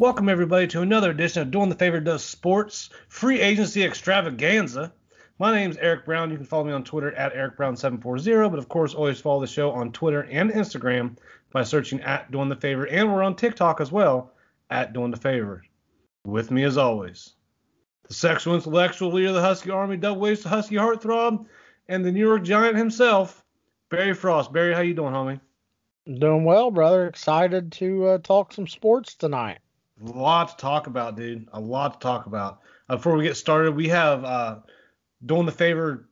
Welcome everybody to another edition of Doing the Favor Does Sports Free Agency Extravaganza. My name is Eric Brown. You can follow me on Twitter at EricBrown740, but of course always follow the show on Twitter and Instagram by searching at Doing the Favor, and we're on TikTok as well at Doing the Favor. With me as always, the sexual intellectual leader of the Husky Army, double waist Husky heartthrob, and the New York Giant himself, Barry Frost. Barry, how you doing, homie? Doing well, brother. Excited to uh, talk some sports tonight. A lot to talk about, dude. A lot to talk about. Uh, before we get started, we have uh, doing the favor.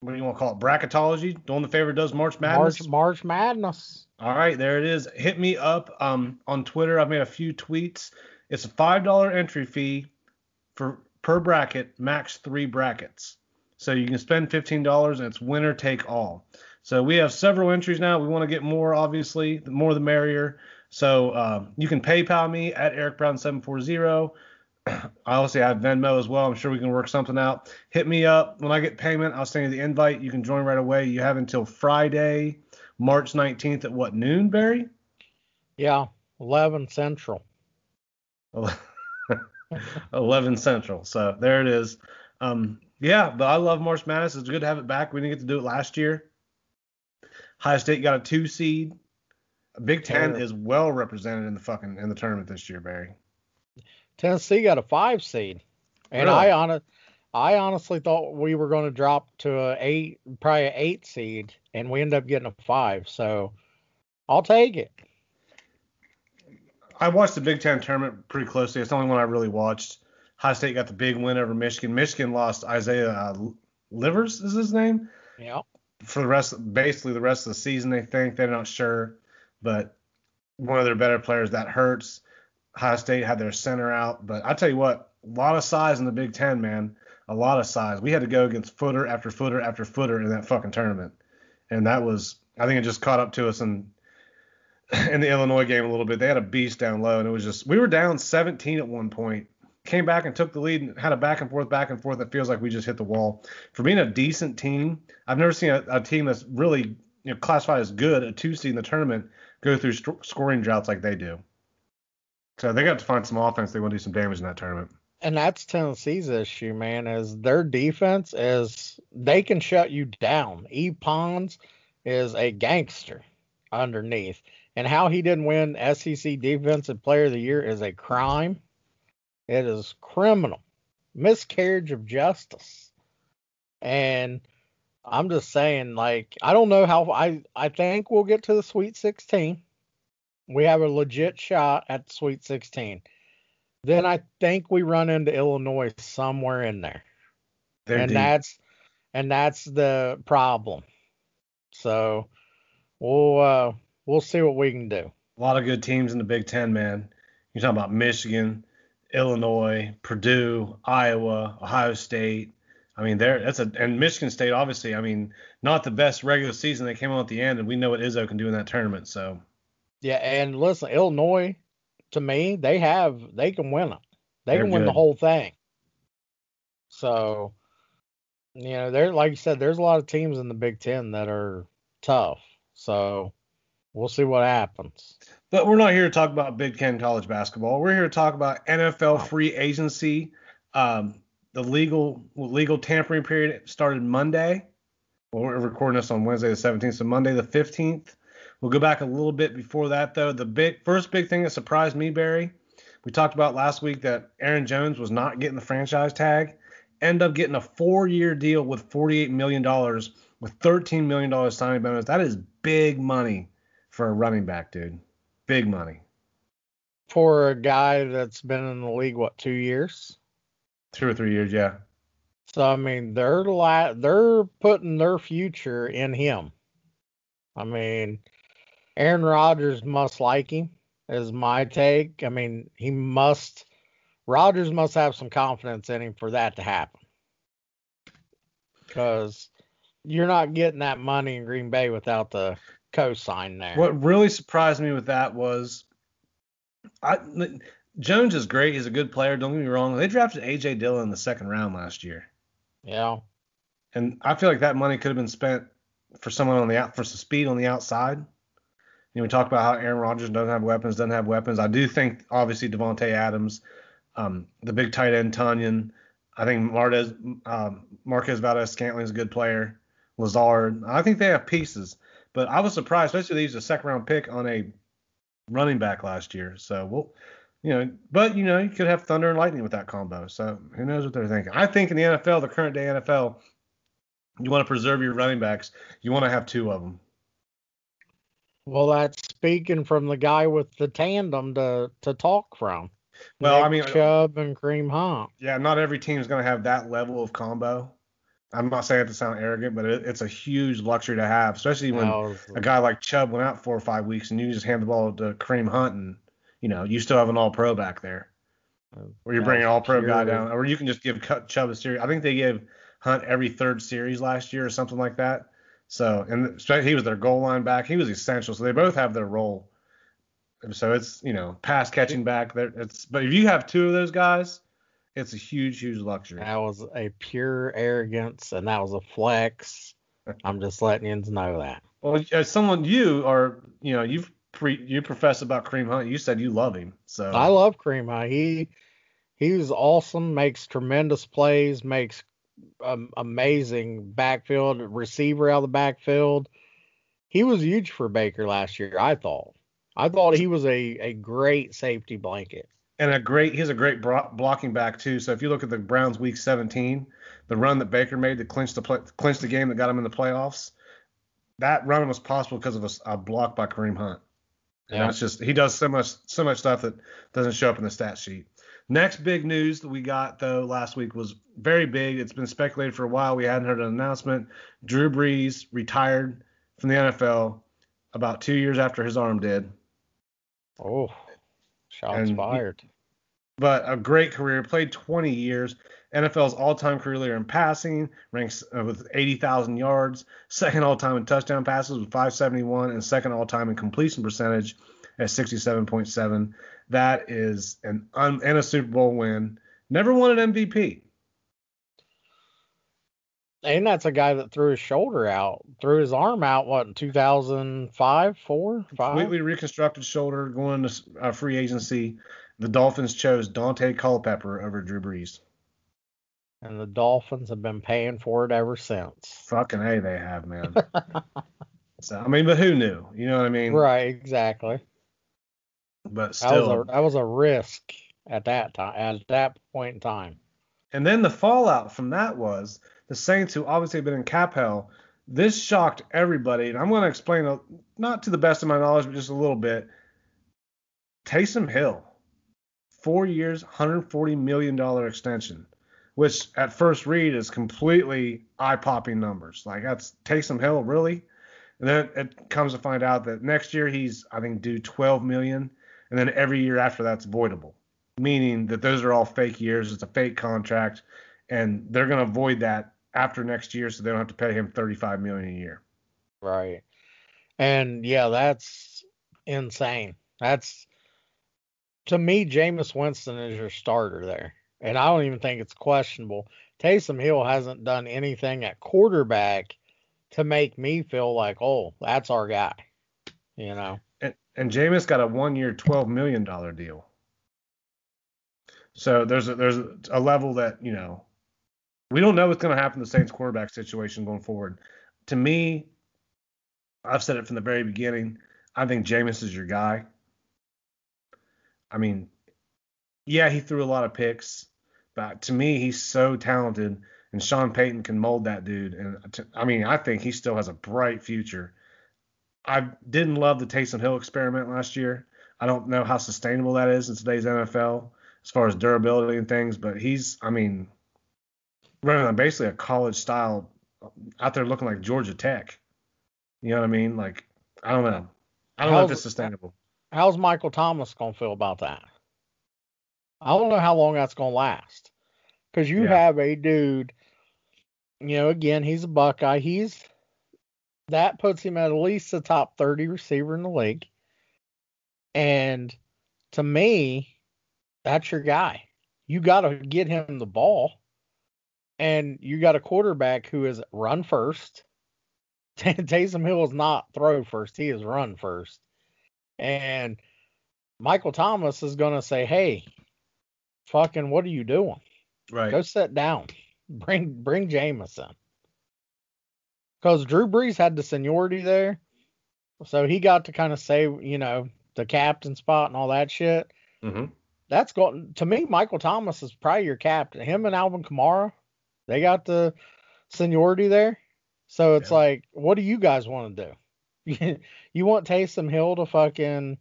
What do you want to call it? Bracketology. Doing the favor does March Madness. March March Madness. All right, there it is. Hit me up um, on Twitter. I've made a few tweets. It's a five dollar entry fee for per bracket, max three brackets. So you can spend fifteen dollars and it's winner take all. So we have several entries now. We want to get more, obviously. The more the merrier. So um, you can PayPal me at Eric Brown 740. I obviously have Venmo as well. I'm sure we can work something out. Hit me up when I get payment. I'll send you the invite. You can join right away. You have until Friday, March 19th at what noon, Barry? Yeah, 11 Central. 11 Central. So there it is. Um, yeah, but I love March Madness. It's good to have it back. We didn't get to do it last year. Ohio State got a two seed. Big Ten is well represented in the fucking in the tournament this year, Barry. Tennessee got a five seed, and Really? I on I honestly thought we were going to drop to a eight, probably an eight seed, and we end up getting a five. So I'll take it. I watched the Big Ten tournament pretty closely. It's the only one I really watched. High State got the big win over Michigan. Michigan lost Isaiah uh, Livers is his name Yeah. for the rest, basically the rest of the season. They think they're not sure, but one of their better players that hurts. High State had their center out, but I tell you what, a lot of size in the Big Ten, man. A lot of size. We had to go against footer after footer after footer in that fucking tournament, and that was, I think it just caught up to us in in the Illinois game a little bit. They had a beast down low, and it was just we were down 17 at one point. Came back and took the lead and had a back and forth, back and forth. It feels like we just hit the wall. For being a decent team, I've never seen a, a team that's really you know, classified as good, a two seed in the tournament, go through st- scoring droughts like they do. So they got to find some offense. They want to do some damage in that tournament. And that's Tennessee's issue, man, is their defense is they can shut you down. E Pons is a gangster underneath. And how he didn't win SEC Defensive Player of the Year is a crime. It is criminal. Miscarriage of justice. And I'm just saying, like, I don't know how I I think we'll get to the Sweet 16. We have a legit shot at Sweet 16 then I think we run into Illinois somewhere in there. They're and deep. that's and that's the problem. So we'll uh we'll see what we can do. a lot of good teams in the Big Ten, man. You're talking about Michigan, Illinois, Purdue, Iowa, Ohio State. I mean, there that's a and Michigan State, obviously. I mean, not the best regular season. They came on at the end, and we know what Izzo can do in that tournament. So Yeah, and listen, Illinois to me, they have they can win it. They They're can win the whole thing. So you know, there like you said, there's a lot of teams in the Big Ten that are tough. So we'll see what happens. But we're not here to talk about Big Ten college basketball. We're here to talk about NFL free agency. Um, the legal legal tampering period started Monday. Well, we're recording this on Wednesday the 17th, so Monday the 15th. We'll go back a little bit before that though. The big first big thing that surprised me, Barry, we talked about last week that Aaron Jones was not getting the franchise tag. End up getting a four-year deal with $48 million with $13 million signing bonus. That is big money for a running back, dude. Big money. For a guy that's been in the league what two years? Two or three years, yeah. So I mean, they're la- they're putting their future in him. I mean, Aaron Rodgers must like him, is my take. I mean, he must Rodgers must have some confidence in him for that to happen. Because you're not getting that money in Green Bay without the cosign there. What really surprised me with that was, I Jones is great. He's a good player. Don't get me wrong. They drafted AJ Dillon in the second round last year, Yeah. and I feel like that money could have been spent for someone on the out for some speed on the outside. You know, we talk about how Aaron Rodgers doesn't have weapons, doesn't have weapons. I do think obviously Davante Adams, um, the big tight end Tonyan. I think Marquez, um, Marquez Valdes Scantling is a good player. Lazard. I think they have pieces, but I was surprised, especially they used a second round pick on a running back last year. So we'll, you know, but you know, you could have thunder and lightning with that combo. So who knows what they're thinking? I think in the NFL, the current day NFL, you want to preserve your running backs. You want to have two of them. Well, that's speaking from the guy with the tandem to to talk from. Well, Nick I mean, Chubb and Kareem Hunt. yeah, not every team is going to have that level of combo. I'm not saying it to sound arrogant, but it, it's a huge luxury to have, especially when a guy like Chubb went out four or five weeks and you just hand the ball to Kareem Hunt and you know you still have an All Pro back there, or you're bringing an All Pro guy down, or you can just give Cut- Chubb a series. I think they gave Hunt every third series last year or something like that. So and he was their goal line back. He was essential. So they both have their role. And So it's you know pass catching back there. It's but if you have two of those guys, it's a huge huge luxury. That was a pure arrogance, and that was a flex. I'm just letting you know that. Well, as someone you are, you know, you've pre, you profess about Kareem Hunt. You said you love him. So I love Kareem Hunt. He he was awesome. Makes tremendous plays. Makes um, amazing backfield receiver out of the backfield. He was huge for Baker last year. I thought. I thought he was a a great safety blanket. and a great, he's a great blocking back too. So if you look at the Browns week 17, the run that Baker made to clinch the play, clinch the game that got him in the playoffs, that run was possible because of a block by Kareem Hunt. And Yeah. that's just he does so much so much stuff that doesn't show up in the stat sheet. Next big news that we got though last week was very big. It's been speculated for a while. We hadn't heard an announcement. Drew Brees retired from the NFL about two years after his arm did. Oh, shots And fired. But a great career. Played 20 years. NFL's all-time career leader in passing, ranks uh, with 80,000 yards. Second all-time in touchdown passes with 571, and second all-time in completion percentage at 67.7. That is an un- and a Super Bowl win. Never won an MVP. And that's a guy that threw his shoulder out, threw his arm out. What in 2005, four, five? Completely reconstructed shoulder going to uh, free agency. The Dolphins chose Daunte Culpepper over Drew Brees. And the Dolphins have been paying for it ever since. Fucking hey, they have man. so I mean, but who knew? You know what I mean? Right, exactly. But That still, was a that was a risk at that time at that point in time. And then the fallout from that was the Saints, who obviously have been in cap hell. This shocked everybody, and I'm going to explain, a, not to the best of my knowledge, but just a little bit. Taysom Hill, four years, 140 million dollar extension, which at first read is completely eye-popping numbers. Like that's Taysom Hill, really? And then it comes to find out that next year he's, I think, due 12 million, and then every year after that's voidable meaning that those are all fake years. It's a fake contract, and they're going to avoid that after next year, so they don't have to pay him 35 million a year. Right. And yeah, that's insane. That's to me, Jameis Winston is your starter there. And I don't even think it's questionable. Taysom Hill hasn't done anything at quarterback to make me feel like, oh, that's our guy. You know? And, and Jameis got a one-year, 12 million dollar deal. So there's a, there's a level that you know we don't know what's going to happen in the Saints quarterback situation going forward. To me, I've said it from the very beginning. I think Jameis is your guy. I mean, yeah, he threw a lot of picks, but to me, he's so talented, and Sean Payton can mold that dude. And I mean, I think he still has a bright future. I didn't love the Taysom Hill experiment last year. I don't know how sustainable that is in today's NFL as far as durability and things, but he's, I mean, running on basically a college style out there looking like Georgia Tech. You know what I mean? Like, I don't know. I don't know if it's sustainable. How's Michael Thomas gonna feel about that? I don't know how long that's gonna last. Because you Yeah. have a dude, you know, again, he's a Buckeye. He's that puts him at at least the top 30 receiver in the league. And to me, that's your guy. You got to get him the ball. And you got a quarterback who is run first. Taysom Hill is not throw first, he is run first. And Michael Thomas is going to say, hey, fucking, what are you doing? Right. Go sit down. Bring bring Jameson. Because Drew Brees had the seniority there. So he got to kind of say, you know, the captain spot and all that shit. hmm That's going to me, Michael Thomas is probably your captain. Him and Alvin Kamara, they got the seniority there. So it's Yeah. like, what do you guys want to do? you want Taysom Hill to fucking,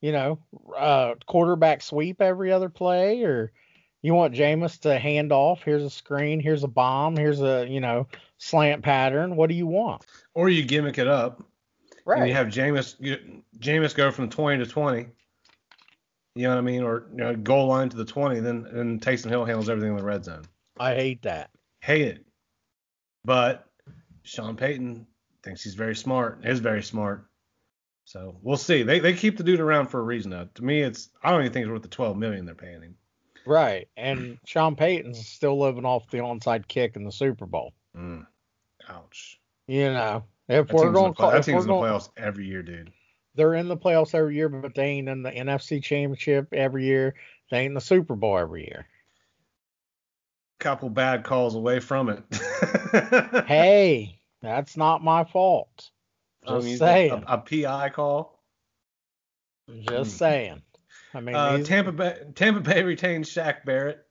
you know, uh, quarterback sweep every other play, or you want Jameis to hand off? Here's a screen, here's a bomb, here's a you know slant pattern. What do you want? Or you gimmick it up Right. and you have Jameis Jameis go from 20 to 20. You know what I mean? Or you know, goal line to the 20, then and Taysom Hill handles everything in the red zone. I hate that. Hate it. But Sean Payton thinks he's very smart, is very smart. So we'll see. They they keep the dude around for a reason though. To me, it's I don't even think it's worth the 12 million they're paying him. Right. And Sean Payton's still living off the onside kick in the Super Bowl. Mm. Ouch. You know, if That we're going, the, play- that team's in the going, playoffs every year, dude. they're in the playoffs every year, but they ain't in the NFC Championship every year. They ain't in the Super Bowl every year. Couple bad calls away from it. Hey, that's not my fault. I Just saying. A, a PI call. Just saying. I mean, Uh, Tampa Bay Tampa Bay retained Shaq Barrett,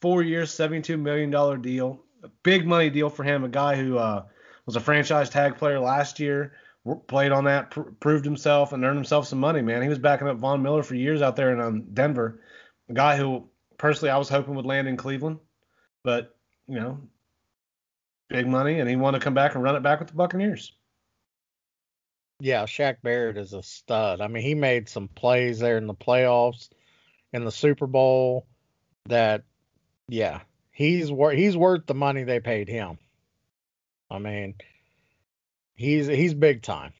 four years, seventy-two million dollar deal, a big money deal for him. A guy who uh, was a franchise tag player last year, played on that, pr- proved himself, and earned himself some money. Man, he was backing up Von Miller for years out there in um, Denver. A guy who personally I was hoping would land in Cleveland, but you know, big money, and he wanted to come back and run it back with the Buccaneers. yeah, Shaq Barrett is a stud. I mean, he made some plays there in the playoffs, in the Super Bowl. That, yeah, he's worth he's worth the money they paid him. I mean, he's he's big time.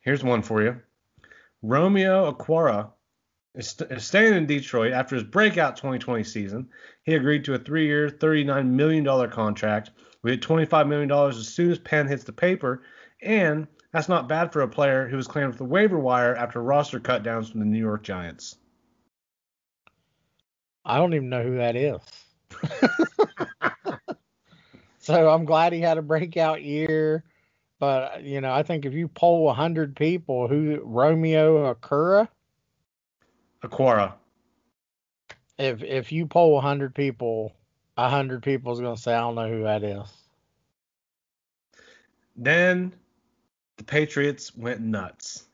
Here's one for you. Romeo Okwara is, st- is staying in Detroit after his breakout 2020 season. He agreed to a three-year, $39 million contract. We hit $25 million as soon as pen hits the paper, and that's not bad for a player who was claimed with the waiver wire after roster cutdowns from the New York Giants. I don't even know who that is. so I'm glad he had a breakout year. But you know, I think if you poll hundred people, who Romeo Okwara, Okwara. if if you poll hundred people, hundred people is gonna say I don't know who that is. Then the Patriots went nuts.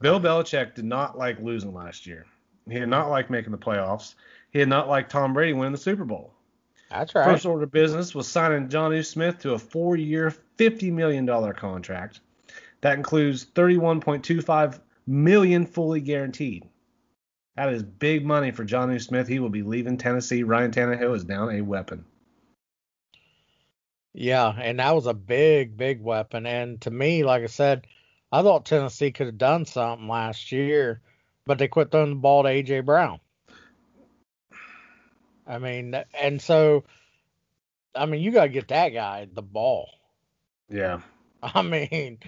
Bill Belichick did not like losing last year. He did not like making the playoffs. He did not like Tom Brady winning the Super Bowl. That's right. First order of business was signing Jonnu Smith to a four-year, $50 million contract. That includes 31.25 million fully guaranteed. That is big money for Jonnu Smith. He will be leaving Tennessee. Ryan Tannehill is down a weapon. Yeah, and that was a big, big weapon. And to me, like I said, I thought Tennessee could have done something last year, but they quit throwing the ball to AJ Brown. I mean, and so, I mean, you got to get that guy the ball. Yeah. I mean,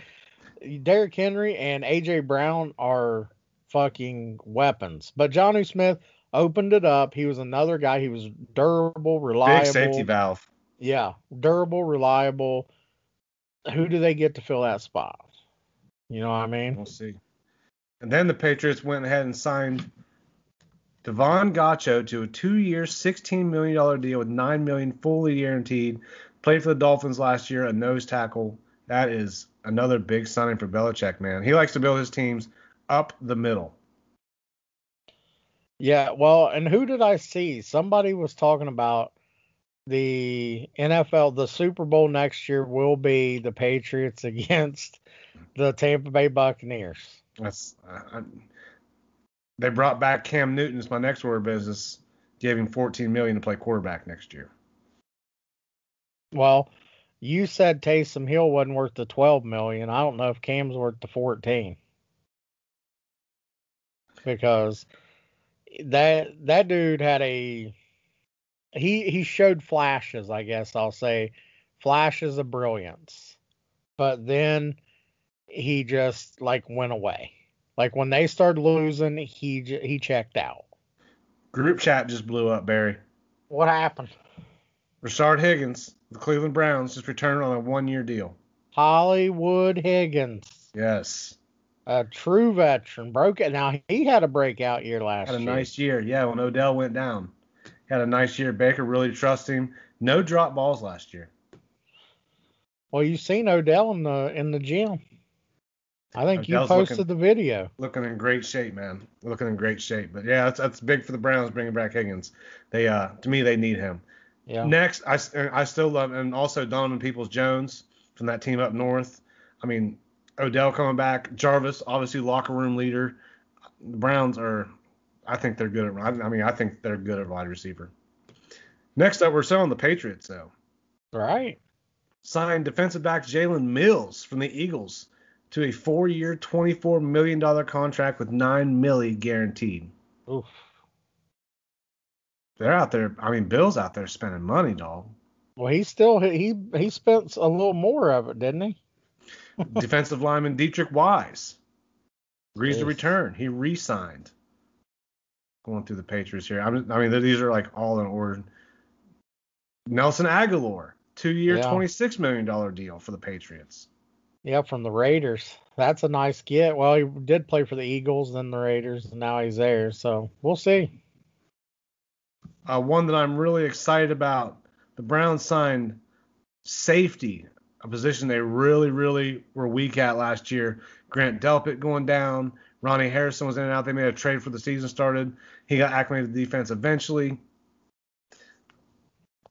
Derrick Henry and AJ Brown are fucking weapons. But Jonnu Smith opened it up. He was another guy. He was durable, reliable. Big safety valve. Yeah, durable, reliable. Who do they get to fill that spot? You know what I mean? We'll see. And then the Patriots went ahead and signed Davon Godchaux to a two-year, $16 million deal with 9 million fully guaranteed. Played for the Dolphins last year, a nose tackle. That is another big signing for Belichick, man. He likes to build his teams up the middle. Yeah, well, and who did I see? Somebody was talking about the NFL, the Super Bowl next year will be the Patriots against the Tampa Bay Buccaneers. That's I, I- They brought back Cam Newton as my next order of business, gave him 14 million to play quarterback next year. Well, you said Taysom Hill wasn't worth the 12 million. I don't know if Cam's worth the 14. Because that that dude had a he he showed flashes, I guess I'll say, flashes of brilliance. But then he just like went away. Like when they started losing, he he checked out. Group chat just blew up, Barry. What happened? Rashard Higgins, the Cleveland Browns, just returned on a one-year deal. Hollywood Higgins, Yes, a true veteran, broke it. Now he had a breakout year last year. had a year. nice year. Yeah, when Odell went down, had a nice year. Baker really trust him. No drop balls last year. Well, you seen Odell in the in the gym. I think you posted looking- the video. Looking in great shape, man. Looking in great shape. But yeah, that's, that's big for the Browns bringing back Higgins. They, uh, to me, they need him. Yeah. Next, I, I still love, and also Donovan Peoples Jones from that team up north. I mean, Odell coming back, Jarvis, obviously locker room leader. The Browns are, I think they're good at, I mean, I think they're good at wide receiver. Next up, we're selling the Patriots, though. Right. Signed defensive back Jalen Mills from the Eagles to a four-year, $24 million contract with nine milli guaranteed. Oof. They're out there. I mean, Bill's out there spending money, dog. Well, he still he he spent a little more of it, didn't he? Defensive lineman Deatrich Wise agrees to return. He re-signed. Going through the Patriots here. I'm, I mean, these are like all in order. Nelson Agholor, two-year, Yeah. $26 million deal for the Patriots. Yeah, from the Raiders. That's a nice get. Well, he did play for the Eagles, then the Raiders, and now he's there. So we'll see. Uh, one that I'm really excited about. The Browns signed safety, a position they really, really were weak at last year. Grant Delpit going down. Ronnie Harrison was in and out. They made a trade for the season started. He got acclimated to defense eventually.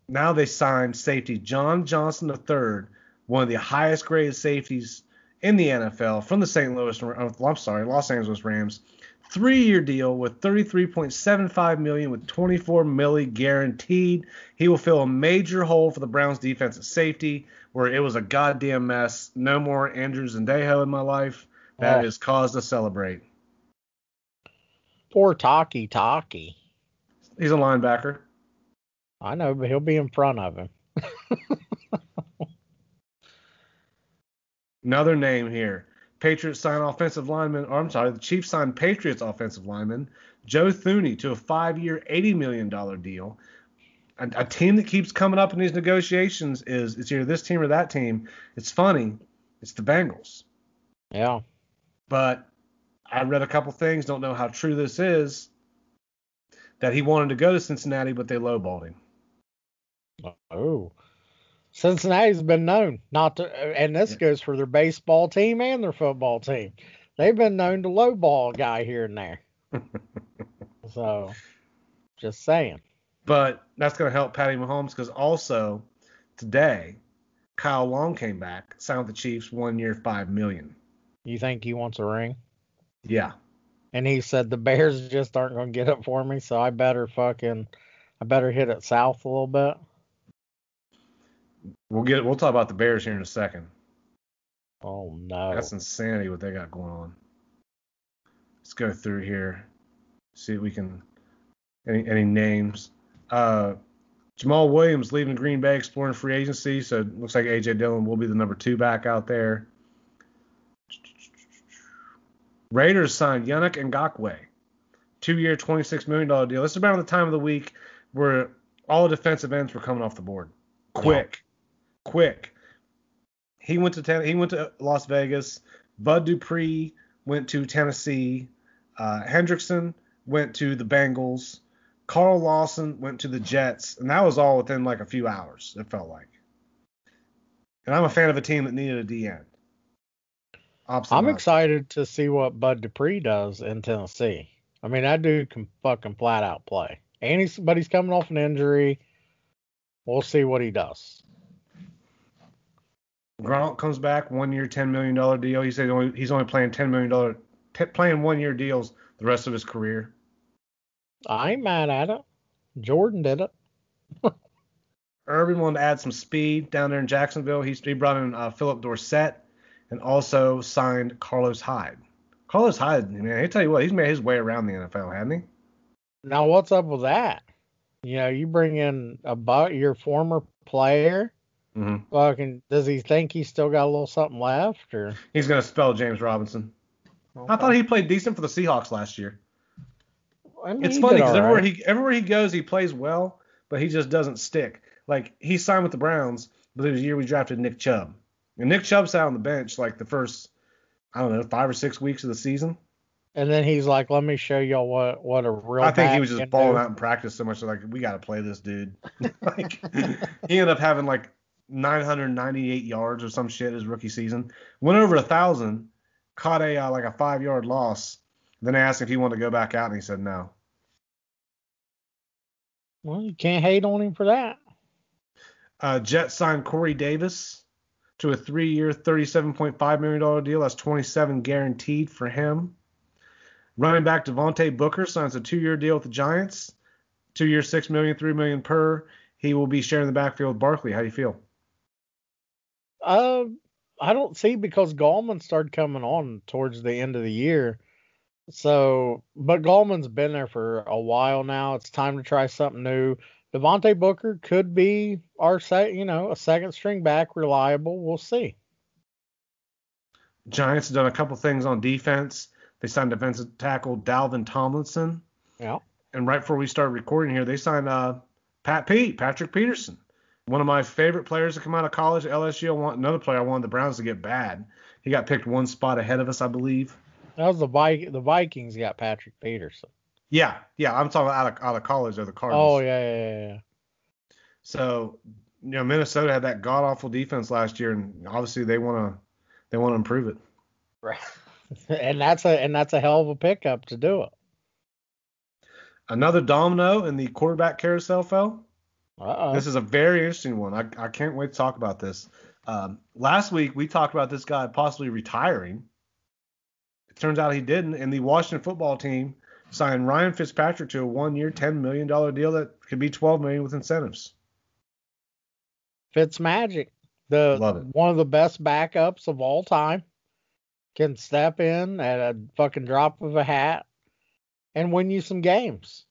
Now they signed safety John Johnson III, one of the highest graded safeties in the NFL from the St. Louis, I'm sorry, Los Angeles Rams. Three-year deal with 33.75 million with 24 milli guaranteed. He will fill a major hole for the Browns defense at safety, where it was a goddamn mess. No more Andrew Sendejo in my life. That ah. Oh. is cause to celebrate. Poor Takitaki. He's a linebacker. I know, but he'll be in front of him. Another name here. Patriots sign offensive lineman, or I'm sorry, the Chiefs signed Patriots offensive lineman Joe Thuney to a five-year, $80 million deal. A, a team that keeps coming up in these negotiations is it's either this team or that team. It's funny. It's the Bengals. Yeah. But I read a couple things, don't know how true this is, that he wanted to go to Cincinnati, but they lowballed him. Oh. Cincinnati's been known not to, and this goes for their baseball team and their football team. They've been known to lowball a guy here and there. so, just saying. But that's going to help Patty Mahomes because also today, Kyle Long came back, signed with the Chiefs, one year, five million. You think he wants a ring? Yeah, And he said the Bears just aren't going to get it for me, so I better fucking, I better hit it south a little bit. We'll get we'll talk about the Bears here in a second. Oh no. That's insanity what they got going on. Let's go through here, see if we can any any names. Uh, Jamaal Williams leaving Green Bay, exploring free agency. So it looks like AJ Dillon will be the number two back out there. Raiders signed Yannick Ngakoue, two-year, $26 million deal. This is about the time of the week where all the defensive ends were coming off the board. Quick, quick. He went to he went to Las Vegas. Bud Dupree went to Tennessee. Uh, Hendrickson went to the Bengals. Carl Lawson went to the Jets, and that was all within like a few hours. It felt like. And I'm a fan of a team that needed a D end. I'm excited to see what Bud Dupree does in Tennessee. I mean, that dude can fucking flat out play. And he's, but he's coming off an injury. We'll see what he does. Gronk comes back, one year, ten million dollar deal. He said only, he's only playing ten million dollar, playing one year deals the rest of his career. I ain't mad at it. Jordan did it. Urban wanted to add some speed down there in Jacksonville. He, he brought in uh, Phillip Dorsett and also signed Carlos Hyde. Carlos Hyde, man, I tell you what, he's made his way around the NFL, hasn't he? Now what's up with that? You know, you bring in about your former player. Mm-hmm. Fucking, does he think he's still got a little something left, or? He's gonna spell James Robinson. I thought he played decent for the Seahawks last year. I mean, It's funny because everywhere right. he everywhere he goes, he plays well, but he just doesn't stick. Like he signed with the Browns, but it was the year we drafted Nick Chubb, and Nick Chubb sat on the bench like the first, I don't know, five or six weeks of the season. And then he's like, "Let me show y'all what what a real." I think he was just balling do." out in practice so much they're like we got to play this dude. like he ended up having like 998 yards or some shit his rookie season. Went over a thousand, caught a uh, like a five yard loss. Then I asked if he wanted to go back out and he said no. Well, you can't hate on him for that. Uh, Jets signed Corey Davis to a three-year, $37.5 million deal. That's 27 guaranteed for him. Running back Devontae Booker signs a two-year deal with the Giants. Two-year, $6 million, $3 million per. He will be sharing the backfield with Barkley. How do you feel? Uh, I don't see because Gallman started coming on towards the end of the year. So, but Gallman's been there for a while now. It's time to try something new. Devontae Booker could be our set, you know, a second string back, reliable. We'll see. Giants have done a couple things on defense. They signed defensive tackle Dalvin Tomlinson. Yeah. And right before we started recording here, they signed uh, Pat Pete, Patrick Peterson. One of my favorite players to come out of college LSU. I want another player I wanted the Browns to get bad. He got picked one spot ahead of us, I believe. That was the Vi- the Vikings got Patrick Peterson. Yeah, yeah. I'm talking out of out of college or the Cardinals. Oh yeah, yeah, yeah, yeah. So you know, Minnesota had that god awful defense last year, and obviously they want to they want to improve it. Right. and that's a and that's a hell of a pickup to do it. Another domino in the quarterback carousel fell. Uh-oh. This is a very interesting one. I, I can't wait to talk about this. Um, last week we talked about this guy possibly retiring. It turns out he didn't, and the Washington football team signed Ryan Fitzpatrick to a one-year, ten million dollar deal that could be twelve million with incentives. Fitz Magic, the one of the best backups of all time, can step in at a fucking drop of a hat and win you some games.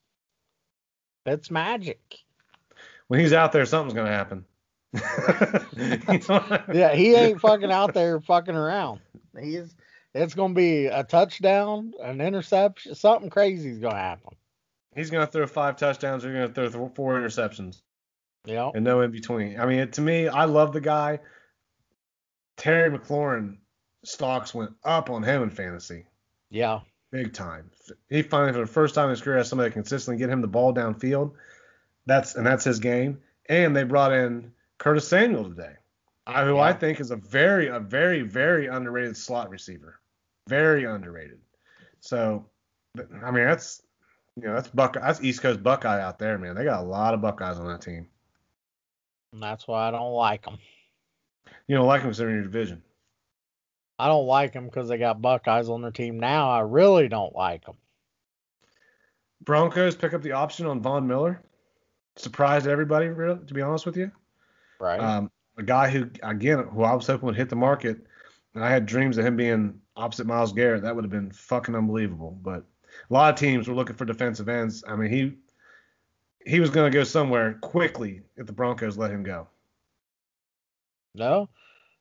Fitz Magic. When he's out there, something's gonna happen. Yeah, he ain't fucking out there fucking around. He's it's gonna be a touchdown, an interception, something crazy's gonna happen. He's gonna throw five touchdowns. Or gonna throw th- four interceptions. Yeah. and no in between. I mean, it, to me, I love the guy. Terry McLaurin stocks went up on him in fantasy, Yeah. big time. He finally, for the first time in his career, has somebody consistently get him the ball downfield. That's and that's his game. And they brought in Curtis Samuel today, I- who I think is a very, a very, very underrated slot receiver, very underrated. So, I mean, that's you know that's Buck, that's East Coast Buckeye out there, man. They got a lot of Buckeyes on that team. And that's why I don't like them. You don't like them because they're in your division. I don't like them because they got Buckeyes on their team now. I really don't like them. Broncos pick up the option on Von Miller. Surprised everybody, really, to be honest with you. Right. Um, a guy who, again, who I was hoping would hit the market, and I had dreams of him being opposite Myles Garrett. That would have been fucking unbelievable. But a lot of teams were looking for defensive ends. I mean, he he was going to go somewhere quickly if the Broncos let him go. no,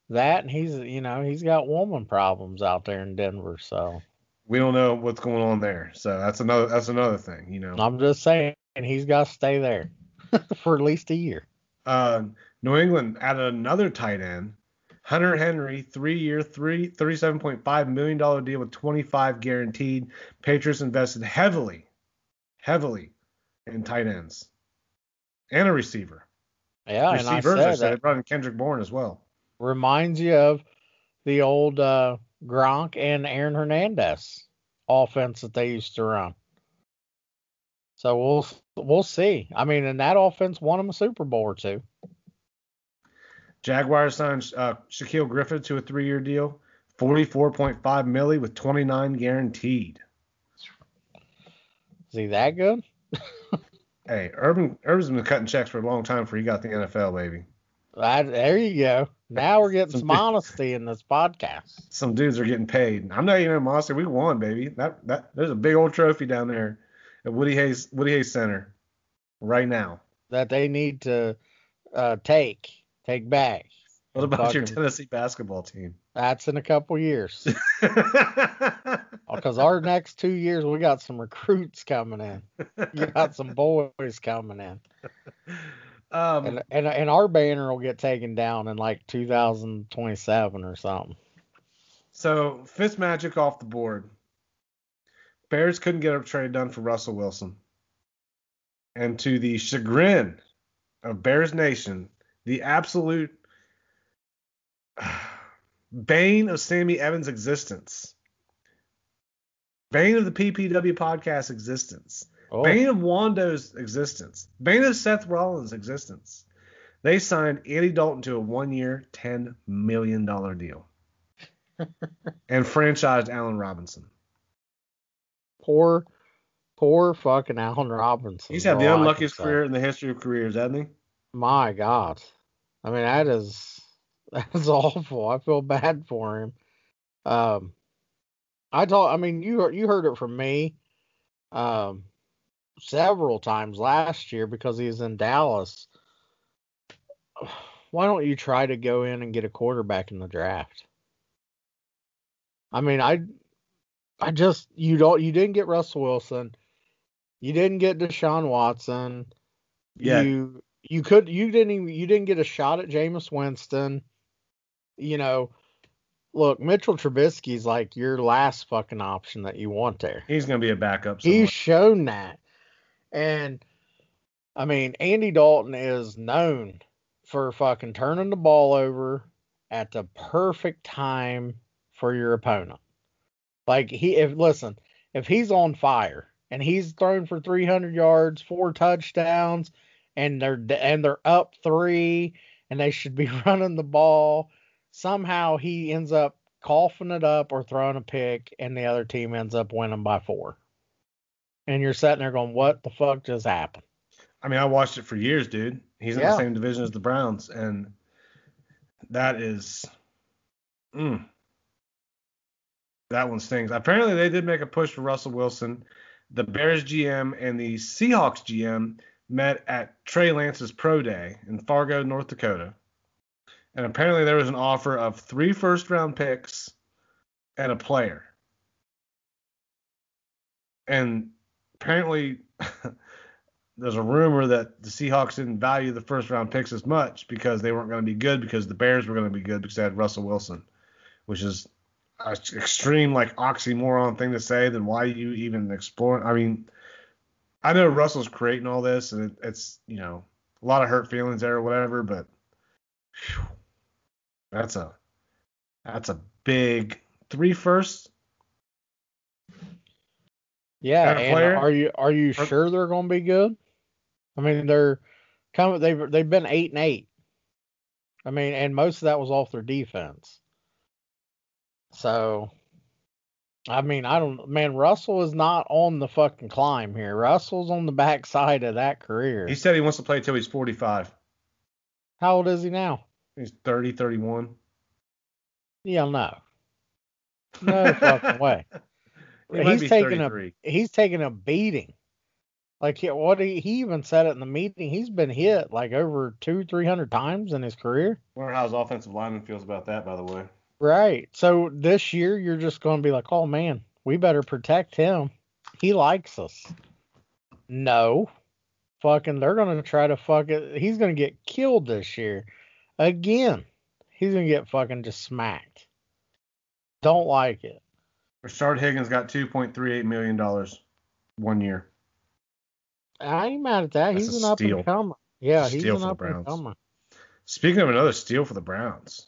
that and he's you know he's got woman problems out there in Denver. So We don't know what's going on there, so that's another that's another thing, you know. I'm just saying he's got to stay there for at least a year. Uh, New England added another tight end, Hunter Henry, three-year, three thirty-seven point five million dollar deal with 25 guaranteed. Patriots invested heavily, heavily in tight ends and a receiver. Yeah, and I Receivers, I said said. They that brought in Kendrick Bourne as well. reminds you of the old uh, Gronk and Aaron Hernandez offense that they used to run. So we'll we'll see. I mean, and that offense won them a Super Bowl or two. Jaguars signed uh, Shaquill Griffin to a three-year deal, 44.5 milli with 29 guaranteed. Is he that good? Hey, Urban Urban's been cutting checks for a long time before he got the NFL, baby. That, there you go. Now we're getting Some some honesty in this podcast. Some dudes are getting paid. I'm not even a monster. We won, baby. That that there's a big old trophy down there at Woody Hayes Woody Hayes Center right now. that they need to uh, take take back. What about your Tennessee basketball team? That's in a couple years. Because our next two years, we got some recruits coming in. You got some boys coming in, um, and and and our banner will get taken down in like 2027 or something. so Fitz Magic off the board. Bears couldn't get a trade done for Russell Wilson. And to the chagrin of Bears Nation, the absolute bane of Sammy Evans' existence, bane of the PPW podcast existence, Oh, bane of Wando's existence, bane of Seth Rollins' existence. They signed Andy Dalton to a one-year, ten million dollar deal, and franchised Allen Robinson. Poor, poor fucking Allen Robinson. He's had the is all I can unluckiest career in the history of careers, hasn't he? My God, I mean that is that is awful. I feel bad for him. Um, I told, I mean you you heard it from me, um, several times last year because he's in Dallas. Why don't you try to go in and get a quarterback in the draft? I mean, I, I just you don't you didn't get Russell Wilson, you didn't get Deshaun Watson. Yeah. You you could you didn't even you didn't get a shot at Jameis Winston. You know, look, Mitchell Trubisky's like your last fucking option that you want there. He's gonna be a backup. somewhere. He's shown that. And I mean, Andy Dalton is known for fucking turning the ball over at the perfect time for your opponent. Like he if listen, if he's on fire and he's thrown for 300 yards, four touchdowns and they're and they're up 3 and they should be running the ball, somehow he ends up coughing it up or throwing a pick and the other team ends up winning by 4 and you're sitting there going, "What the fuck just happened?" I mean, I watched it for years, dude. He's in Yeah. the same division as the Browns, and that is, mm, that one stings. Apparently, they did make a push for Russell Wilson. The Bears GM and the Seahawks GM met at Trey Lance's pro day in Fargo, North Dakota, and apparently there was an offer of three first round picks and a player. And apparently there's a rumor that the Seahawks didn't value the first round picks as much because they weren't going to be good because the Bears were going to be good because they had Russell Wilson, which is an extreme like oxymoron thing to say. Then why you even explore? I mean, I know Russell's creating all this and it, it's you know a lot of hurt feelings there or whatever, but phew, that's a that's a big three firsts. Yeah, And a player? are you are you sure they're going to be good? I mean, they're coming. They've they've been eight and eight. I mean, and most of that was off their defense. So, I mean, I don't. Man, Russell is not on the fucking climb here. Russell's on the backside of that career. He said he wants to play till he's 45. How old is he now? He's 30, 31. Yeah, no, no fucking way. He He's taking a he's taking a beating. Like what he, he even said it in the meeting. He's been hit like over two, three hundred times in his career. Wonder how his offensive lineman feels about that, by the way. Right. So this year you're just going to be like, oh man, we better protect him. He likes us. No, fucking, they're going to try to fuck it. He's going to get killed this year again. He's going to get fucking just smacked. Don't like it. Rashard Higgins got $2.38 million one one year. I ain't mad at that. That's He's an up and comer. Yeah, a he's an up and comer. Speaking of another steal for the Browns,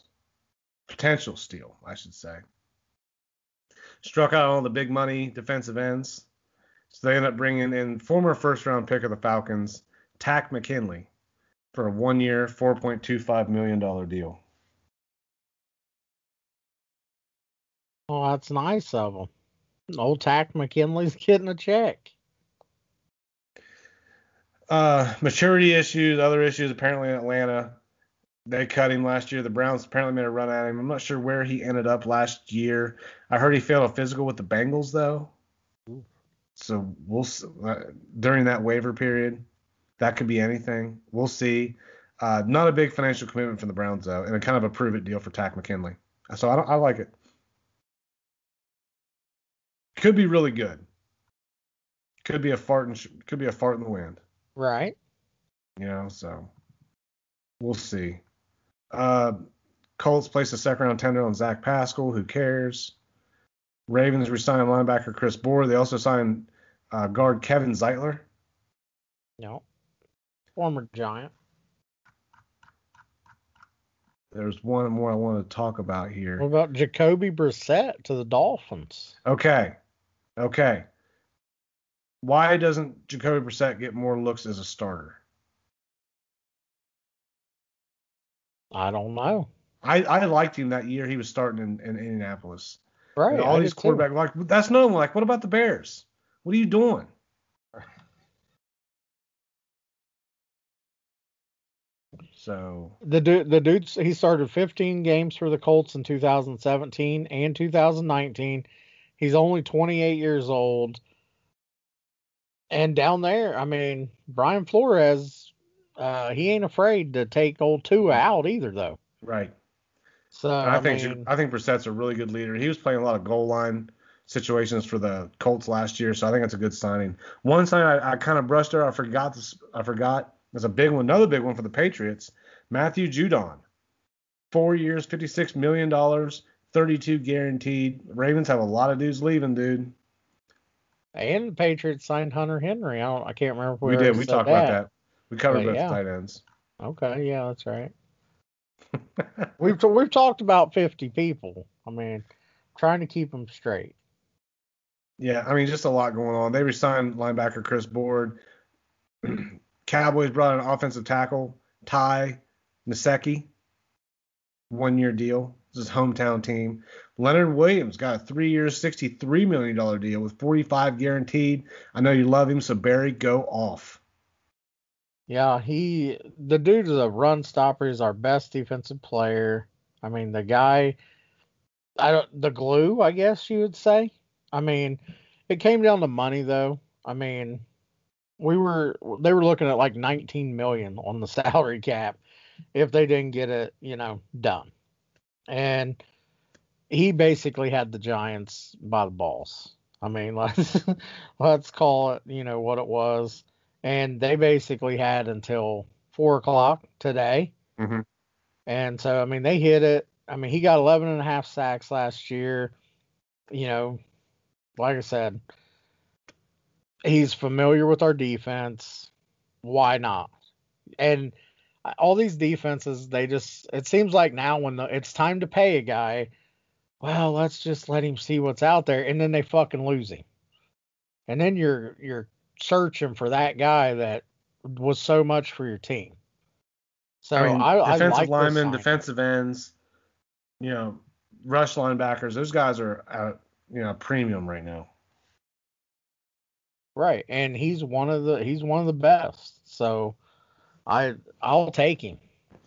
potential steal, I should say. Struck out all the big money defensive ends. So they end up bringing in former first round pick of the Falcons, Takk McKinley, for a one year, $4.25 million deal. Oh, that's nice of them. Old Takk McKinley's getting a check. Uh, maturity issues, other issues apparently in Atlanta. They cut him last year. The Browns apparently made a run at him. I'm not sure where he ended up last year. I heard he failed a physical with the Bengals though. Ooh. So we'll uh, during that waiver period, that could be anything. We'll see. Uh, not a big financial commitment from the Browns though, and a kind of a prove it deal for Takk McKinley. So I, don't, I like it. Could be really good. Could be a fart in could be a fart in the wind. Right. You know, so we'll see. Uh, Colts placed a second round tender on Zach Pascal. Who cares? Ravens re-signed linebacker Chris Board. They also signed uh, guard Kevin Zeitler. No. Former Giant. There's one more I want to talk about here. What about Jacoby Brissett to the Dolphins? Okay, okay. Why doesn't Jacoby Brissett get more looks as a starter? I don't know. I, I liked him that year he was starting in, in Indianapolis. Right. And all I these did too. quarterbacks like that's no like what about the Bears? What are you doing? So The dude, the dude, he started 15 games for the Colts in 2017 and 2019. He's only 28 years old. And down there, I mean, Brian Flores, uh, he ain't afraid to take old Tua out either, though. right, So I, I, think mean, I think Brissett's a really good leader. He was playing a lot of goal line situations for the Colts last year, so I think that's a good signing. One sign I, I kind of brushed her. I forgot this. I forgot. There's a big one, another big one for the Patriots. Matthew Judon, four years, fifty-six million dollars, thirty-two guaranteed. Ravens have a lot of dudes leaving, dude. and the Patriots signed Hunter Henry. I don't, I can't remember. If we, We did. We talked about that. We covered But both yeah. tight ends. Okay, yeah, that's right. We've we've talked about 50 people. I mean, trying to keep them straight. Yeah, I mean, just a lot going on. They resigned linebacker Chris Board. Cowboys brought in offensive tackle Ty Nsekhe, one year deal. This is his hometown team. Leonard Williams got a three year, $63 million deal with 45 guaranteed. I know you love him, so Barry, go off. Yeah, he the dude is a run stopper. He's our best defensive player. I mean, the guy, I don't the glue, I guess you would say. I mean, it came down to money though. I mean, we were they were looking at like 19 million on the salary cap if they didn't get it, you know, done. And he basically had the Giants by the balls. I mean, let's let's call it, you know, what it was and they basically had until four o'clock today. Mm-hmm. And so, I mean, they hit it. I mean, he got 11 and a half sacks last year. You know, like I said, he's familiar with our defense. Why not? And all these defenses, they just, it seems like now when the, it's time to pay a guy, well, let's just let him see what's out there. And then they fucking lose him. And then you're, you're searching for that guy that was so much for your team. So I mean, I, I defensive like linemen, defensive ends, you know, rush linebackers. Those guys are at you know premium right now. Right, and he's one of the he's one of the best. So I I'll take him.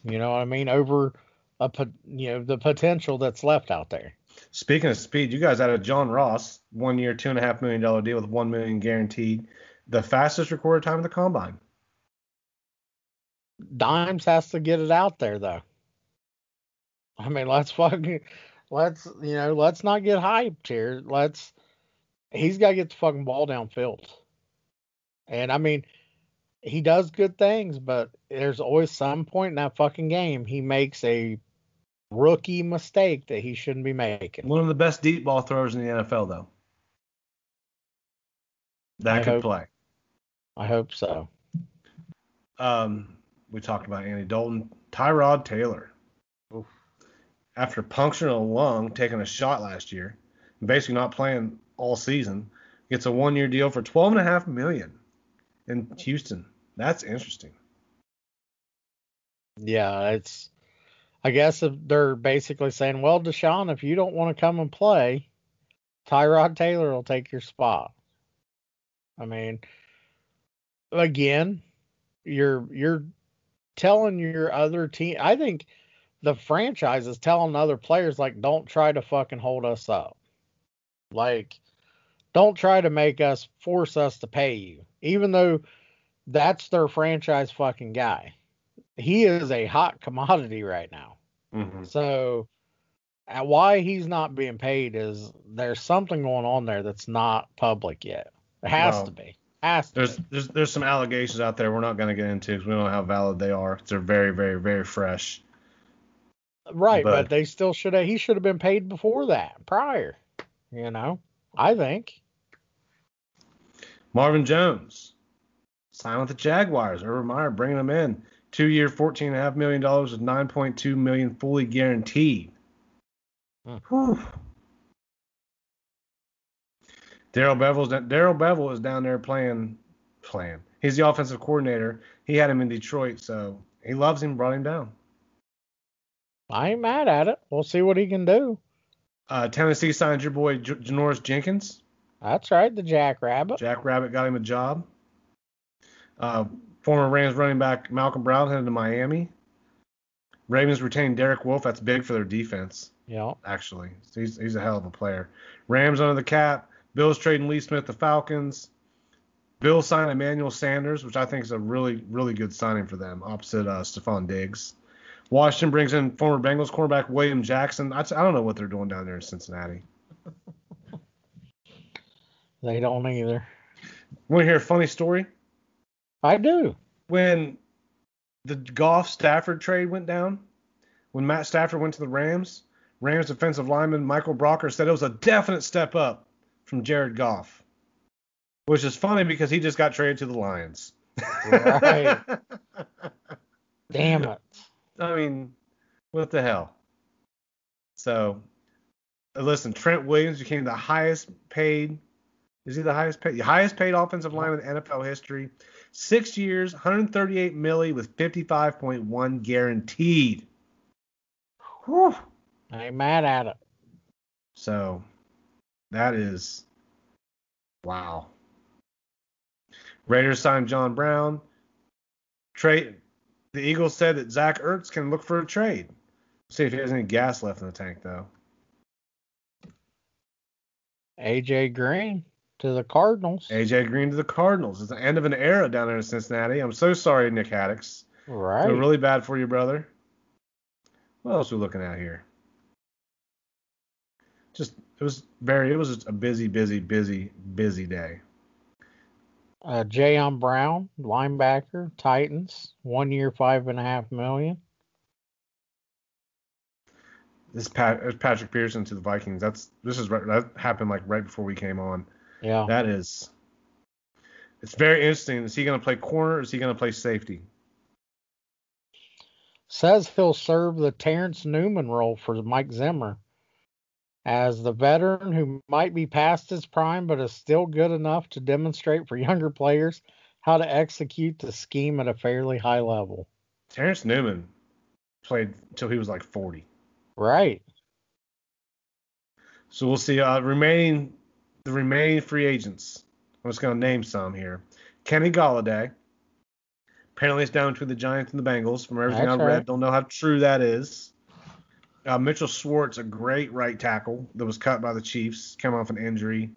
You know what I mean? Over a you know the potential that's left out there. Speaking of speed, you guys added John Ross, one year, two and a half million dollar deal with one million guaranteed, the fastest recorded time in the combine. Dimes has to get it out there though. I mean, let's fucking let's you know let's not get hyped here. Let's he's got to get the fucking ball downfield. And I mean, he does good things, but there's always some point in that fucking game he makes a rookie mistake that he shouldn't be making. One of the best deep ball throwers in the NFL, though. That I could hope- play. I hope so. Um, we talked about Andy Dalton, Tyrod Taylor. Oof. After puncturing a lung, taking a shot last year, and basically not playing all season, gets a one-year deal for twelve and a half million in Houston. That's interesting. Yeah, it's. I guess if they're basically saying, well, Deshaun, if you don't want to come and play, Tyrod Taylor will take your spot. I mean, again, you're you're telling your other team. I think the franchise is telling other players like, don't try to fucking hold us up. Like, don't try to make us force us to pay you, even though that's their franchise fucking guy. He is a hot commodity right now. Mm-hmm. So uh, why he's not being paid is there's something going on there that's not public yet. It has No. to be. There's there's there's some allegations out there we're not going to get into because we don't know how valid they are. They're very very very fresh. Right, but, but- they still should have he should have been paid before that, prior. You know, I think. Marvin Jones signed with the Jaguars. Urban Meyer bringing him in. Two year, fourteen and a half million dollars with nine point two million fully guaranteed. Hmm. Whew. Darrell Bevell's Darrell Bevell is down there playing playing. He's the offensive coordinator. He had him in Detroit, so he loves him. Brought him down. I ain't mad at it. We'll see what he can do. Uh, Tennessee signed your boy J- Janoris Jenkins. That's right, the Jackrabbit. Jack Rabbit got him a job. Uh, former Rams running back Malcolm Brown headed to Miami. Ravens retained Derek Wolfe. That's big for their defense, Yeah. actually. He's, he's a hell of a player. Rams under the cap. Bills trading Lee Smith to Falcons. Bills signed Emmanuel Sanders, which I think is a really, really good signing for them, opposite uh, Stefon Diggs. Washington brings in former Bengals cornerback William Jackson. I, I don't know what they're doing down there in Cincinnati. They don't either. Want to hear a funny story? I do. when the Goff Stafford trade went down, when Matt Stafford went to the Rams, Rams defensive lineman Michael Brocker said it was a definite step up from Jared Goff, which is funny because he just got traded to the Lions. Right. Damn it. I mean, what the hell? So, uh, listen, Trent Williams became the highest paid. Is he the highest paid? The highest paid offensive lineman in NFL history. Six years, 138 milli with 55.1 guaranteed. Whew. I ain't mad at it. So, that is wow. Raiders signed John Brown. Trade. The Eagles said that Zach Ertz can look for a trade. See if he has any gas left in the tank, though. AJ Green to the Cardinals. AJ Green to the Cardinals. It's the end of an era down there in Cincinnati. I'm so sorry, Nick Haddix. Right. Feel really bad for you, brother. What else are we looking at here? Just it was very it was a busy, busy, busy, busy day. Uh, Jayon Brown, linebacker, Titans, one year, five and a half million. This Pat Patrick Peterson to the Vikings. That's this is right, that happened like right before we came on. Yeah. That is it's very interesting. Is he going to play corner or is he going to play safety? Says he'll serve the Terrence Newman role for Mike Zimmer as the veteran who might be past his prime but is still good enough to demonstrate for younger players how to execute the scheme at a fairly high level. Terrence Newman played until he was like 40. Right. So we'll see. Uh, remaining the remaining free agents. I'm just going to name some here. Kenny Golladay. Apparently, it's down between the Giants and the Bengals. From everything That's I've read, don't know how true that is. Uh, Mitchell Schwartz, a great right tackle that was cut by the Chiefs, came off an injury.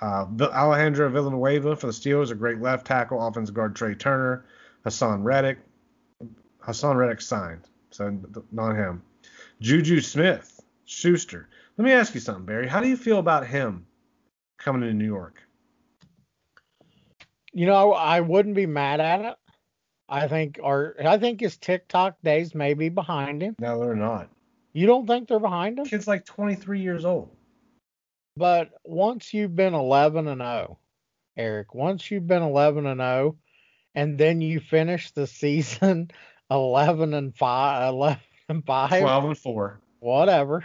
Uh, Alejandro Villanueva for the Steelers, a great left tackle. Offensive guard Trai Turner. Haason Reddick. Haason Reddick signed, so not him. Juju Smith, Schuster. Let me ask you something, Barry. How do you feel about him coming to New York? You know, I wouldn't be mad at it. I think or I think his TikTok days may be behind him. No, they're not. You don't think they're behind him? Kid's like 23 years old. But once you've been 11 and 0, Eric, once you've been 11 and 0, and then you finish the season 11 and 5, 11 and 5, 12 and 4. whatever,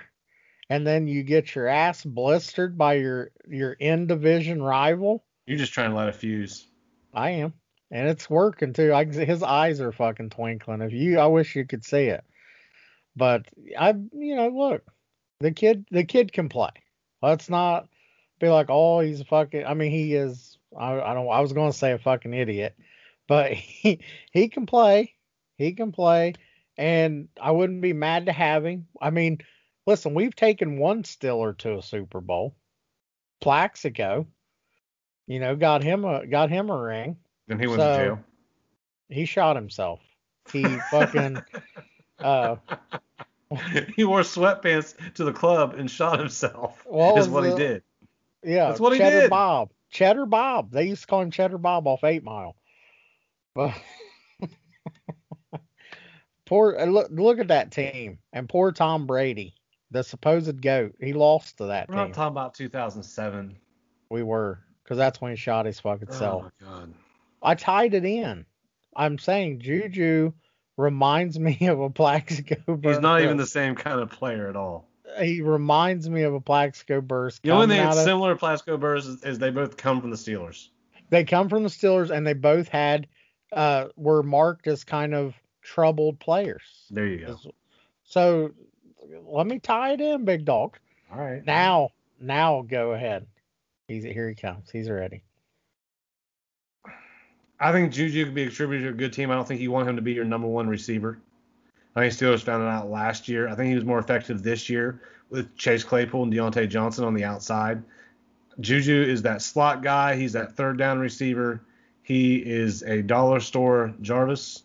and then you get your ass blistered by your your in division rival. You're just trying to light a fuse. I am, and it's working too. I, his eyes are fucking twinkling. If you, I wish you could see it. But I, you know, look, the kid, the kid can play. Let's not be like, oh, he's a fucking. I mean, he is. I, I don't. I was going to say a fucking idiot, but he he can play. He can play, and I wouldn't be mad to have him. I mean, listen, we've taken one Steeler to a Super Bowl. Plaxico, you know, got him a got him a ring. And he went So- to jail. He shot himself. He fucking uh he wore sweatpants to the club and shot himself. What is what he did. yeah, That's what he Cheddar did. Bob. Cheddar Bob. They used to call him Cheddar Bob off Eight Mile. But poor uh, look look at that team and poor Tom Brady, the supposed goat. He lost to that We're team. not talking about 2007. we were because that's when he shot his fucking self. Oh my god. I tied it in. I'm saying Juju reminds me of a Plaxico Burress. He's not even the same kind of player at all. He reminds me of a Plaxico Burress. The only thing that's of- similar to Plaxico Burress is, is they both come from the Steelers. they come from the Steelers and they both had uh were marked as kind of troubled players. There you go. So let me tie it in, big dog. All right. Now, now go ahead. He's here. He comes. He's ready. I think Juju could be a contributor to a good team. I don't think you want him to be your number one receiver. I think Steelers found it out last year. I think he was more effective this year with Chase Claypool and Diontae Johnson on the outside. Juju is that slot guy. He's that third down receiver. He is a dollar store Jarvis.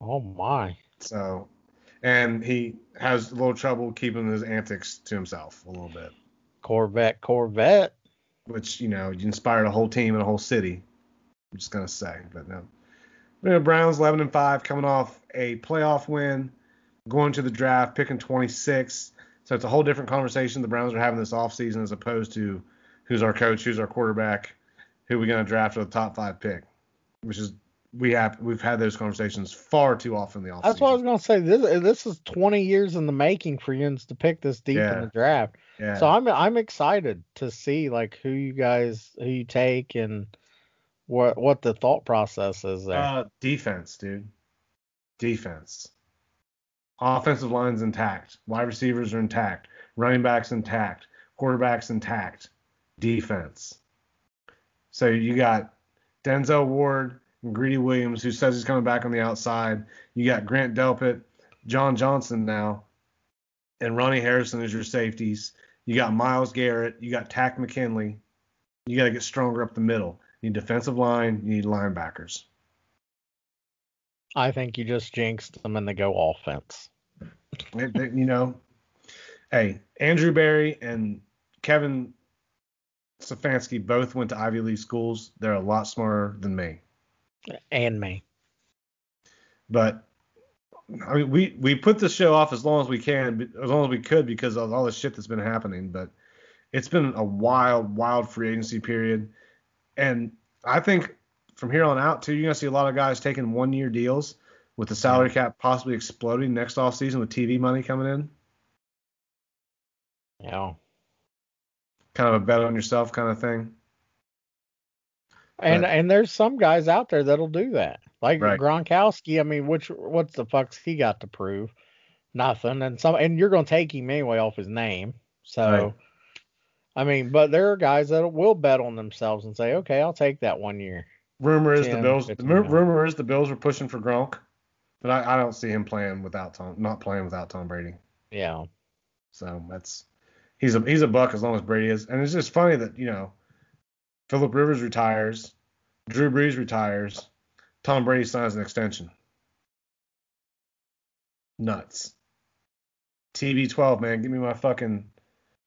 Oh my. So, and he has a little trouble keeping his antics to himself a little bit, Corvette, Corvette. Which you know you inspired a whole team and a whole city. I'm just gonna say, but no. Know, Browns 11 and 5, coming off a playoff win, going to the draft, picking 26. So it's a whole different conversation the Browns are having this offseason as opposed to who's our coach, who's our quarterback, who we gonna draft with a top five pick, which is we have we've had those conversations far too often in the offseason. That's what I was gonna say. This this is 20 years in the making for you to pick this deep Yeah. in the draft. yeah. So I'm I'm excited to see like who you guys who you take and what what the thought process is there. Uh, defense, dude. Defense. Offensive line's intact. Wide receivers are intact. Running backs intact. Quarterbacks intact. Defense. So you got Denzel Ward Greedy Williams, who says he's coming back on the outside. You got Grant Delpit, John Johnson now, and Ronnie Harrison as your safeties. You got Myles Garrett. You got Takk McKinley. You got to get stronger up the middle. You need defensive line. You need linebackers. I think you just jinxed them and they go offense. You know, hey, Andrew Berry and Kevin Stefanski both went to Ivy League schools. They're a lot smarter than me. And me. But I mean, we we put the show off as long as we can, as long as we could, because of all the shit that's been happening. But it's been a wild, wild free agency period, and I think from here on out too, you're gonna see a lot of guys taking one year deals with the salary cap possibly exploding next off season with TV money coming in. Yeah. Kind of a bet on yourself kind of thing. And and there's some guys out there that'll do that. Like Right. Gronkowski, I mean, which what's the fuck's he got to prove? Nothing. And some and you're gonna take him anyway off his name. So Right. I mean, but there are guys that will bet on themselves and say, okay, I'll take that one year. Rumor is the 10, Bills. The 15 rumor is the Bills were pushing for Gronk, but I, I don't see him playing without Tom. Not playing without Tom Brady. Yeah. So that's he's a he's a buck as long as Brady is. And it's just funny that you know Philip Rivers retires, Drew Brees retires, Tom Brady signs an extension. Nuts. TB12 man, give me my fucking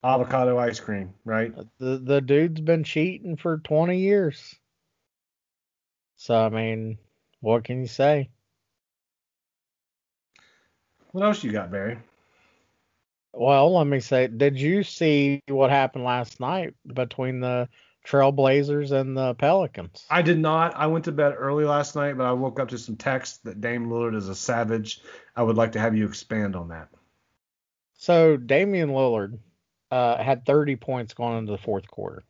avocado ice cream, right? Uh, the the dude's been cheating for 20 years. So I mean, what can you say? What else you got, Barry? Well, let me say, did you see what happened last night between the Trailblazers and the Pelicans? I did not. I went to bed early last night, but I woke up to some text that Dame Lillard is a savage. I would like to have you expand on that. So Damian Lillard uh, had 30 points going into the fourth quarter.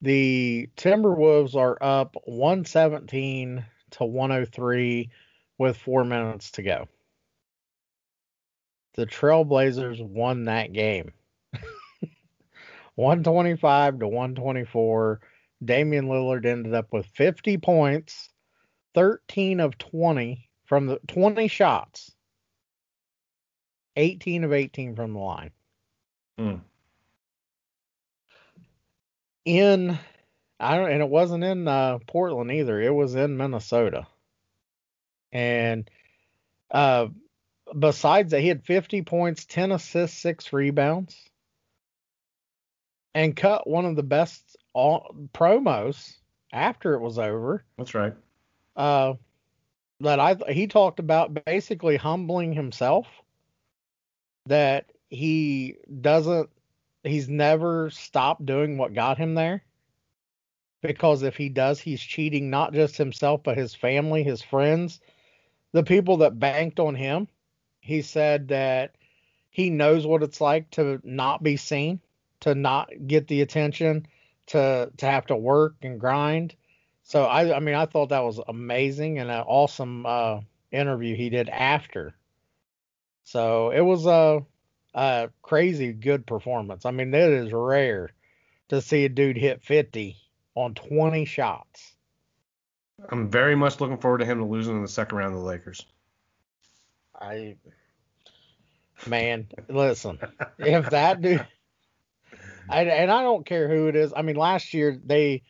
The Timberwolves are up 117 to 103 with four minutes to go. The Trailblazers won that game. 125 to 124. Damian Lillard ended up with 50 points, 13 of 20 from the 20 shots, 18 of 18 from the line. Hmm. In I don't and it wasn't in uh, Portland either. It was in Minnesota. And uh besides that he had 50 points, 10 assists, 6 rebounds and cut one of the best all, promos after it was over. That's right. Uh, that I he talked about basically humbling himself that he doesn't he's never stopped doing what got him there because if he does he's cheating not just himself but his family his friends the people that banked on him he said that he knows what it's like to not be seen to not get the attention to to have to work and grind so I, I mean, I thought that was amazing and an awesome uh, interview he did after. So it was a, a crazy good performance. I mean, it is rare to see a dude hit 50 on 20 shots. I'm very much looking forward to him to losing in the second round of the Lakers. I, man, listen, if that dude, I, and I don't care who it is. I mean, last year they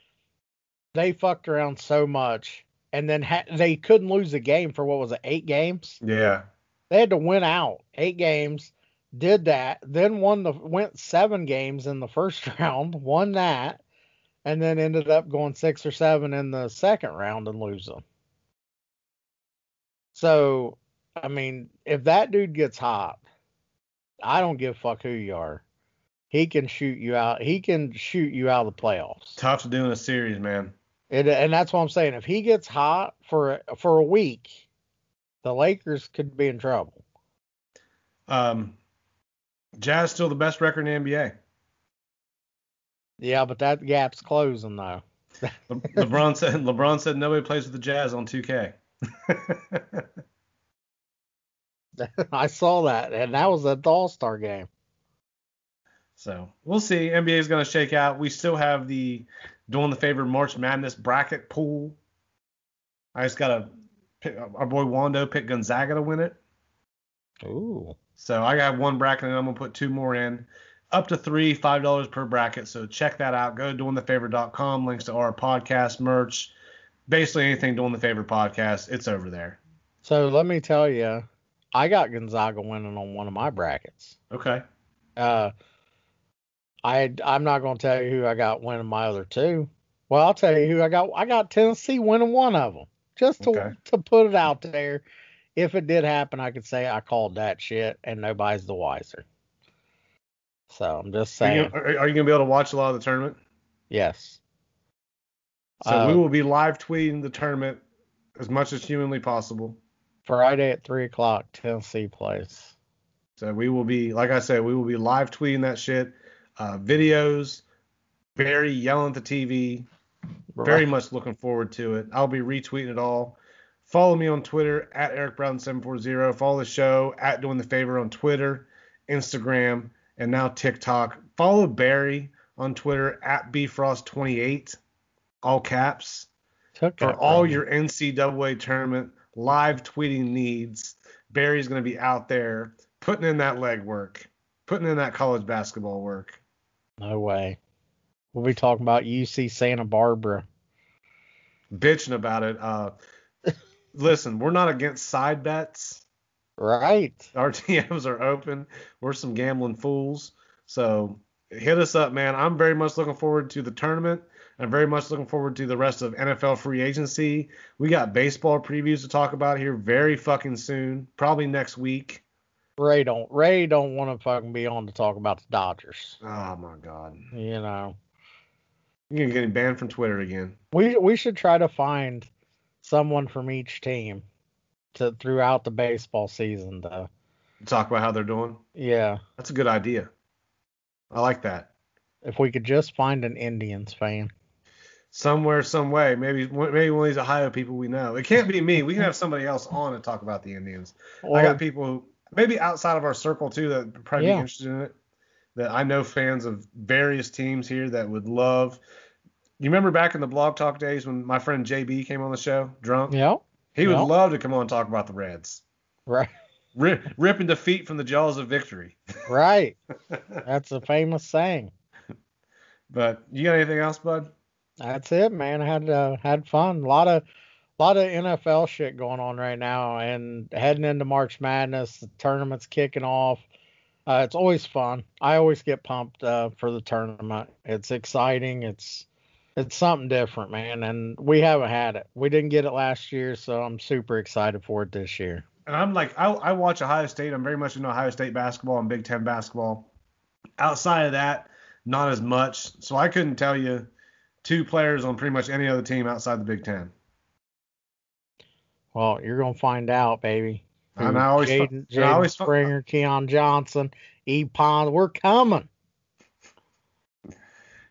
they fucked around so much, and then ha- they couldn't lose a game for what was it, eight games? Yeah. They had to win out eight games. Did that, then won the went seven games in the first round, won that, and then ended up going six or seven in the second round and losing. So, I mean, if that dude gets hot, I don't give a fuck who you are. He can shoot you out. He can shoot you out of the playoffs. Tough to do in a series, man. It, and that's what I'm saying. If he gets hot for for a week, the Lakers could be in trouble. Um, Jazz still the best record in the NBA. Yeah, but that gap's closing though. Le- LeBron said LeBron said nobody plays with the Jazz on 2K. I saw that, and that was at the All Star game. So we'll see. NBA is going to shake out. We still have the doing the favor March Madness bracket pool. I just got to pick our boy Wando pick Gonzaga to win it. Ooh. So I got one bracket and I'm gonna put two more in. Up to three, five dollars per bracket. So check that out. Go to doingthefavor.com. Links to our podcast merch. Basically anything doing the favor podcast, it's over there. So let me tell you, I got Gonzaga winning on one of my brackets. Okay. Uh, I I'm not gonna tell you who I got winning my other two. Well, I'll tell you who I got. I got Tennessee winning one of them, just to Okay. to put it out there. If it did happen, I could say I called that shit, and nobody's the wiser. So I'm just Are you, saying, are, are you gonna be able to watch a lot of the tournament? yes. So Uh, we will be live tweeting the tournament as much as humanly possible. Friday at three o'clock, Tennessee plays. So we will be, like I said, we will be live tweeting that shit, uh, videos, Barry yelling at the TV. Very much looking forward to it. I'll be retweeting it all. Follow me on Twitter at Eric Brown740. Follow the show at Doing the Favor on Twitter, Instagram, and now TikTok. Follow Barry on Twitter at Bfrost28, all caps, Took for all your NCAA tournament live tweeting needs. Barry's going to be out there putting in that leg work, putting in that college basketball work. No way. We'll be talking about UC Santa Barbara. bitching about it. Uh, listen, we're not against side bets. Right. Our DMs are open. We're some gambling fools. So hit us up, man. I'm very much looking forward to the tournament. I'm very much looking forward to the rest of NFL free agency. We got baseball previews to talk about here very fucking soon, probably next week. Ray don't Ray don't want to fucking be on to talk about the Dodgers. Oh my god, You know. you're getting banned from Twitter again. We we should try to find someone from each team to throughout the baseball season though. Talk about how they're doing. Yeah. That's a good idea. I like that. If we could just find an Indians fan. somewhere, some way. Maybe maybe one of these Ohio people we know. It can't be me. We can have somebody else on and talk about the Indians. Or, I got people who maybe outside of our circle too that probably Yeah. be interested in it. That I know fans of various teams here that would love You remember back in the blog talk days when my friend JB came on the show, drunk? Yeah. He would love to come on and talk about the Reds. Right. Rip, ripping defeat from the jaws of victory. Right. That's a famous saying. But you got anything else, bud? That's it, man. I had uh, had fun. A lot of lot of NFL shit going on right now, and heading into March Madness, the tournament's kicking off. Uh, it's always fun. I always get pumped uh, for the tournament. It's exciting. It's it's something different, man. And we haven't had it. We didn't get it last year, so I'm super excited for it this year. And I'm like, I, I watch Ohio State. I'm very much into Ohio State basketball and Big Ten basketball. Outside of that, not as much. So I couldn't tell you two players on pretty much any other team outside the Big Ten. Well, you're gonna find out, baby. And I always, Jaden, and I always Jaden Springer, Keon Johnson, E. Pond, we're coming.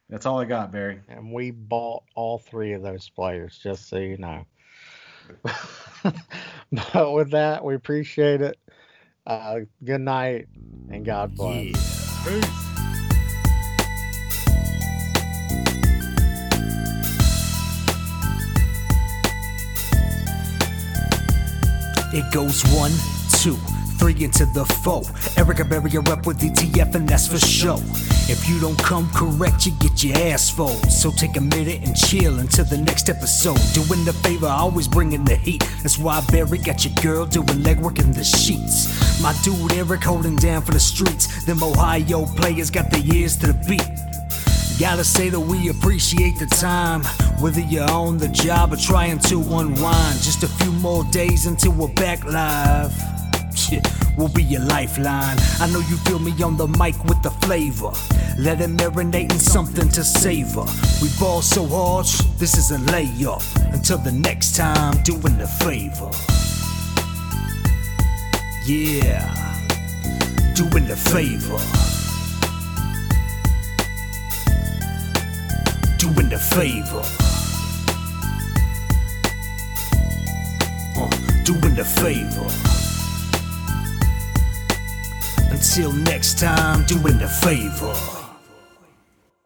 That's all I got, Barry. and we bought all three of those players, just so you know. but with that, we appreciate it. Uh, good night and God bless. Peace. It goes one, two, three into the four. Erica Berry up with DTF, and that's for show. If you don't come correct, you get your ass fold. So take a minute and chill until the next episode. Doing the favor, always bringing the heat. That's why Barry got your girl doing legwork in the sheets. My dude Eric holding down for the streets. Them Ohio players got their ears to the beat. Gotta say that we appreciate the time. Whether you're on the job or trying to unwind. Just a few more days until we're back live. We'll be your lifeline. I know you feel me on the mic with the flavor. Let it marinate in something to savor. We ball so hard, this is a layup. Until the next time, doing the favor. Yeah, doing the favor. Doing the favor. Uh, doing the favor. Until next time, doing the favor.